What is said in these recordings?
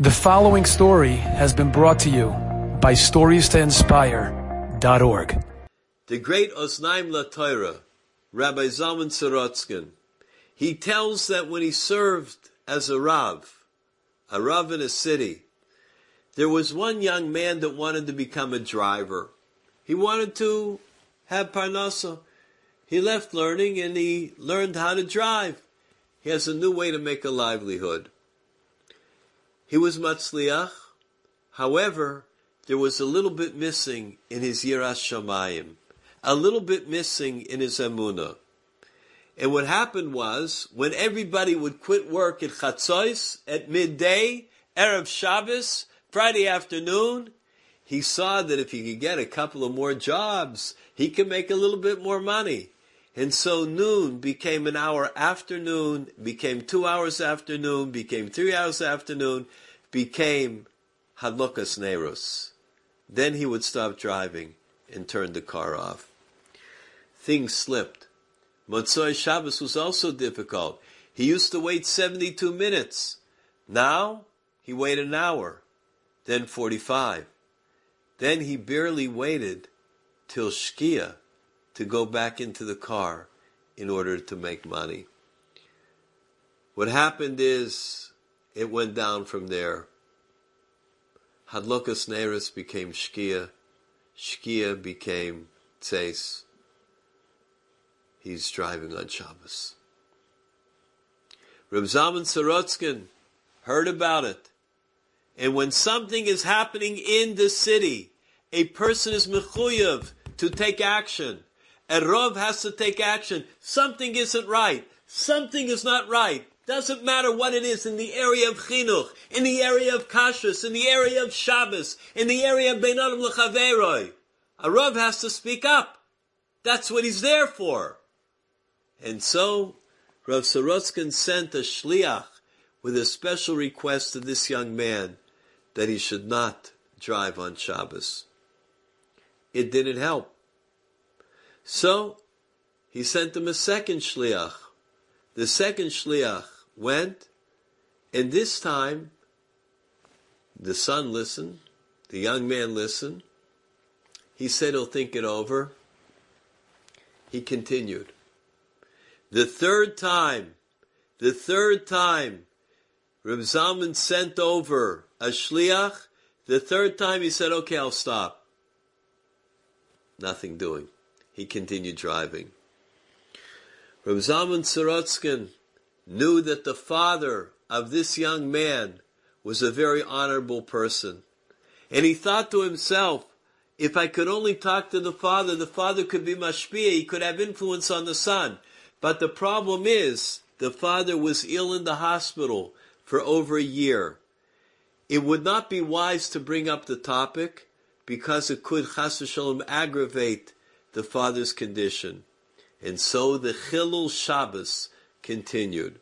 The following story has been brought to you by StoriesToInspire.org. The great Oznaim LaTorah, Rabbi Zalman Sorotzkin, he tells that when he served as a Rav, a Rav in a city, there was one young man that wanted to become a driver. He wanted to have Parnasa. He left learning and he learned how to drive. He has a new way to make a livelihood. He was Matzliach. However, there was a little bit missing in his Yiras Shamayim, a little bit missing in his Emunah. And what happened was, when everybody would quit work at Chatzos, at midday, Erev Shabbos, Friday afternoon, he saw that if he could get a couple of more jobs, he could make a little bit more money. And so noon became an hour afternoon, became two hours afternoon, became three hours afternoon, became Hadlokas Nerus. Then he would stop driving and turn the car off. Things slipped. Motzoi Shabbos was also difficult. He used to wait 72 minutes. Now, he waited an hour, then 45. Then he barely waited till Shkia to go back into the car in order to make money. What happened is it went down from there. Hadlokas Neris became Shkia. Shkia became Tzeis. He's driving on Shabbos. Reb Zalman Sorotzkin heard about it. And when something is happening in the city, a person is mechuyev to take action. A Rav has to take action. Something isn't right. Something is not right. Doesn't matter what it is in the area of chinuch, in the area of kashrus, in the area of Shabbos, in the area of beinadim lechaveroi. A Rav has to speak up. That's what he's there for. And so, Rav Sorotzkin sent a shliach with a special request to this young man that he should not drive on Shabbos. It didn't help. So he sent him a second shliach. The second shliach went, and this time the son listened, the young man listened. He said he'll think it over. He continued. The third time, the third time, Reb Zalman sent over a shliach. The third time he said, okay, I'll stop. Nothing doing he continued driving. Reb Zalman Sorotzkin knew that the father of this young man was a very honorable person. And he thought to himself, if I could only talk to the father, the father could be mashpia, he could have influence on the son. But the problem is, the father was ill in the hospital for over a year. It would not be wise to bring up the topic because it could chas aggravate the father's condition. And so the Chilul Shabbos continued.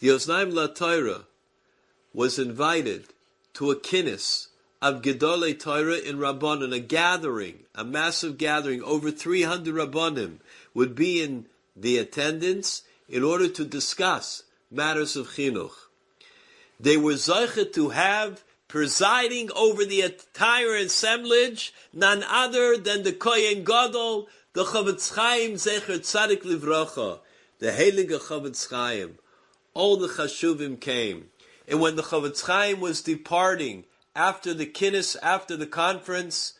The Oznaim LaTorah was invited to a kinnis of Gedolei Torah in Rabbanon, a gathering, a massive gathering, over 300 Rabbanim would be in the attendance in order to discuss matters of chinuch. They were zeichet to have presiding over the entire assemblage, none other than the Kohen Gadol, the Chofetz Chaim Zecher Tzadik Livrocha, the Heilige Chofetz Chaim. All the Chashuvim came. And when the Chofetz Chaim was departing, after the kinnis, after the conference,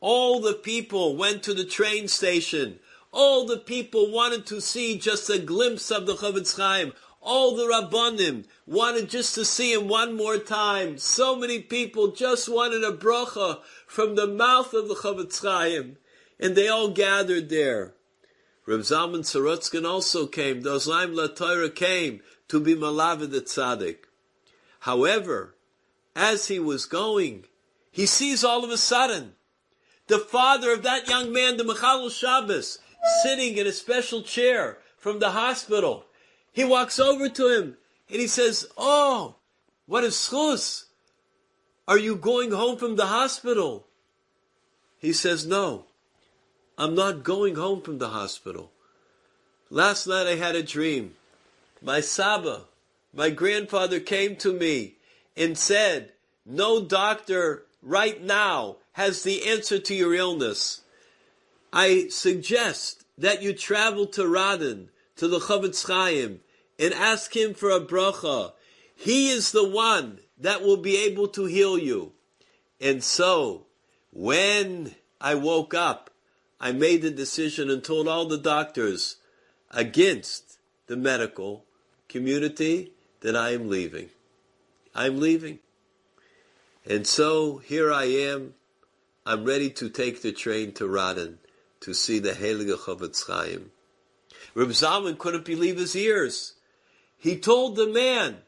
all the people went to the train station. All the people wanted to see just a glimpse of the Chofetz Chaim. All the Rabbanim wanted just to see him one more time. So many people just wanted a bracha from the mouth of the Chofetz Chaim. And they all gathered there. Reb Zalman Sorotzkin also came. The Oznaim LaTorah came to be Malavid the Tzaddik. However, as he was going, he sees all of a sudden the father of that young man, the Mechalel Shabbos, sitting in a special chair from the hospital. He walks over to him and he says, Oh, what is schus? Are you going home from the hospital? He says, No, I'm not going home from the hospital. Last night I had a dream. My Saba, my grandfather came to me and said, no doctor right now has the answer to your illness. I suggest that you travel to Radin, to the Chofetz Chaim, and ask him for a bracha. He is the one that will be able to heal you. And so, when I woke up, I made the decision and told all the doctors against the medical community that I am leaving. I'm leaving. And so here I am. I'm ready to take the train to Radin to see the Heilige Chofetz Chaim. Reb Zalman couldn't believe his ears. He told the man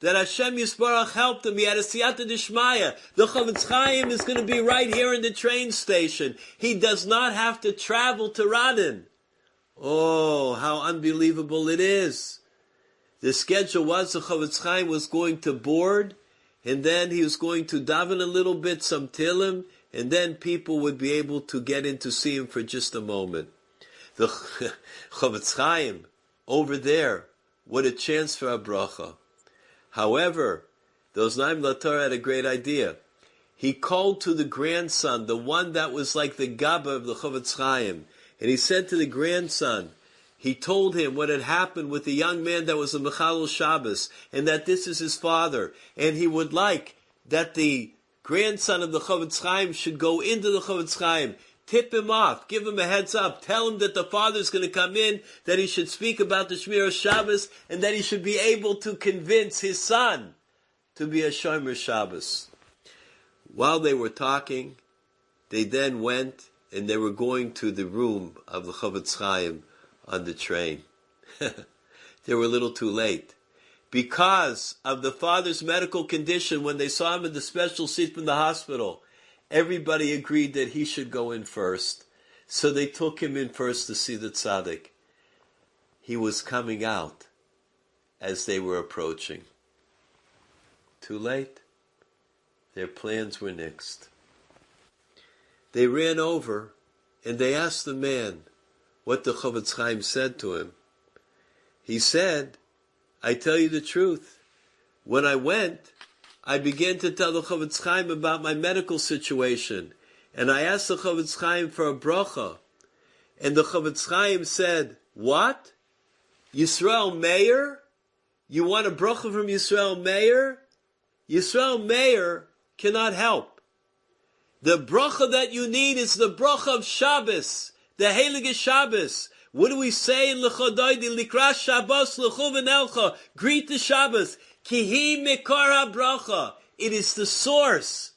that Hashem Yisbarach helped him. He had a siyata dishmaya. The Chofetz Chaim is going to be right here in the train station. He does not have to travel to Radin. Oh, how unbelievable it is. The schedule was the Chofetz Chaim was going to board, and then he was going to daven a little bit, some tilim, and then people would be able to get in to see him for just a moment. The Chofetz Chaim over there, what a chance for a bracha. However, the Oznaim LaTorah had a great idea. He called to the grandson, the one that was like the Gaba of the Chofetz Chaim, and he said to the grandson, he told him what had happened with the young man that was a Mechalel Shabbos, and that this is his father, and he would like that the grandson of the Chofetz Chaim should go into the Chofetz Chaim, tip him off, give him a heads up, tell him that the father is going to come in, that he should speak about the Shmir Shabbos, and that he should be able to convince his son to be a Shomer Shabbos. While they were talking, they then went and they were going to the room of the Chofetz Chaim on the train. they were a little too late. Because of the father's medical condition, when they saw him in the special seat from the hospital, everybody agreed that he should go in first. So they took him in first to see the tzaddik. He was coming out as they were approaching. Too late. Their plans were nixed. They ran over and they asked the man what the Chofetz Chaim said to him. He said, I tell you the truth. When I went, I began to tell the Chofetz Chaim about my medical situation, and I asked the Chofetz Chaim for a bracha, and the Chofetz Chaim said, "What? Yisrael Meir? You want a bracha from Yisrael Meir? Yisrael Meir cannot help. The bracha that you need is the bracha of Shabbos, the Heilige Shabbos. What do we say in Lechodoidi, Likra Shabbos, Lechuv Elcha, greet the Shabbos. Kihi Mikara Bracha. It is the source.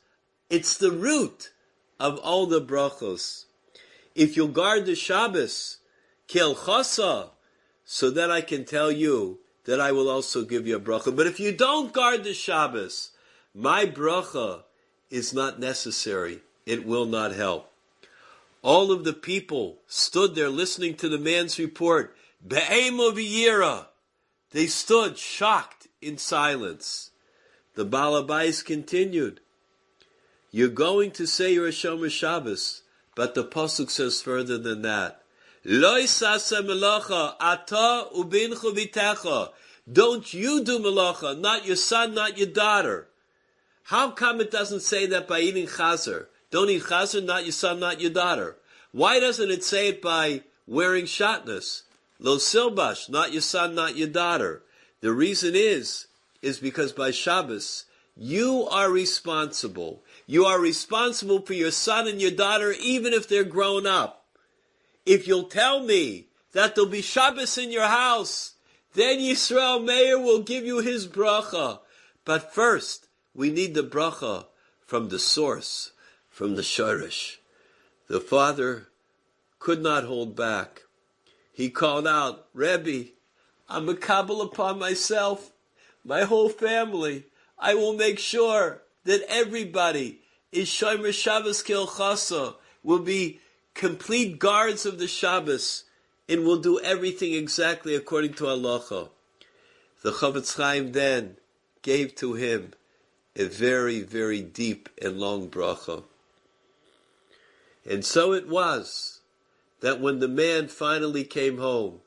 It's the root of all the brachos. If you guard the Shabbos, Kilchasa, so that I can tell you that I will also give you a bracha. But if you don't guard the Shabbos, my bracha is not necessary. It will not help. All of the people stood there listening to the man's report. Be'em of They stood shocked in silence. The Balabais continued. You're going to say you're Shomer Shabbos, but the Pasuk says further than that. Don't you do melacha, not your son, not your daughter. How come it doesn't say that by eating chazer? Don't eat chazer, not your son, not your daughter. Why doesn't it say it by wearing shatnez? Lo silbash, not your son, not your daughter. The reason is, is because by Shabbos, you are responsible. You are responsible for your son and your daughter, even if they're grown up. If you'll tell me that there'll be Shabbos in your house, then Yisrael Meir will give you his bracha. But first, we need the bracha from the source, from the shorish. The father could not hold back. He called out, Rebbe, I'm a kabbalah upon myself, my whole family. I will make sure that everybody is Shomer Shabbos Kilchasa, will be complete guards of the Shabbos, and will do everything exactly according to halacha. The Chofetz Chaim then gave to him a very, very deep and long bracha. And so it was that when the man finally came home,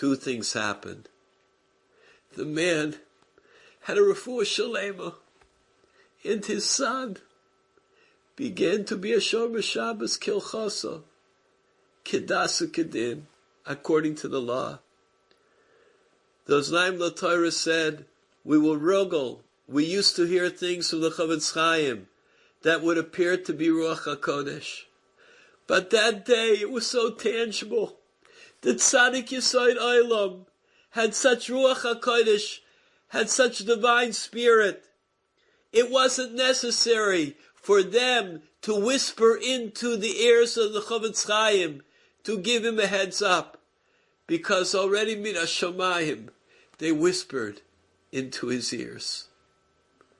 two things happened. The man had a refuah shalema. and his son began to be a Shomer Shabbos Kilchasa, Kedasa Kedin, according to the law. The Oznaim LaTorah said, we will rogel. We used to hear things from the Chofetz Chaim that would appear to be Ruach HaKodesh. But that day it was so tangible. The Tzaddik Yisoid Olam had such Ruach HaKodesh, had such divine spirit. It wasn't necessary for them to whisper into the ears of the Chofetz Chaim to give him a heads up, because already Min Hashamayim they whispered into his ears.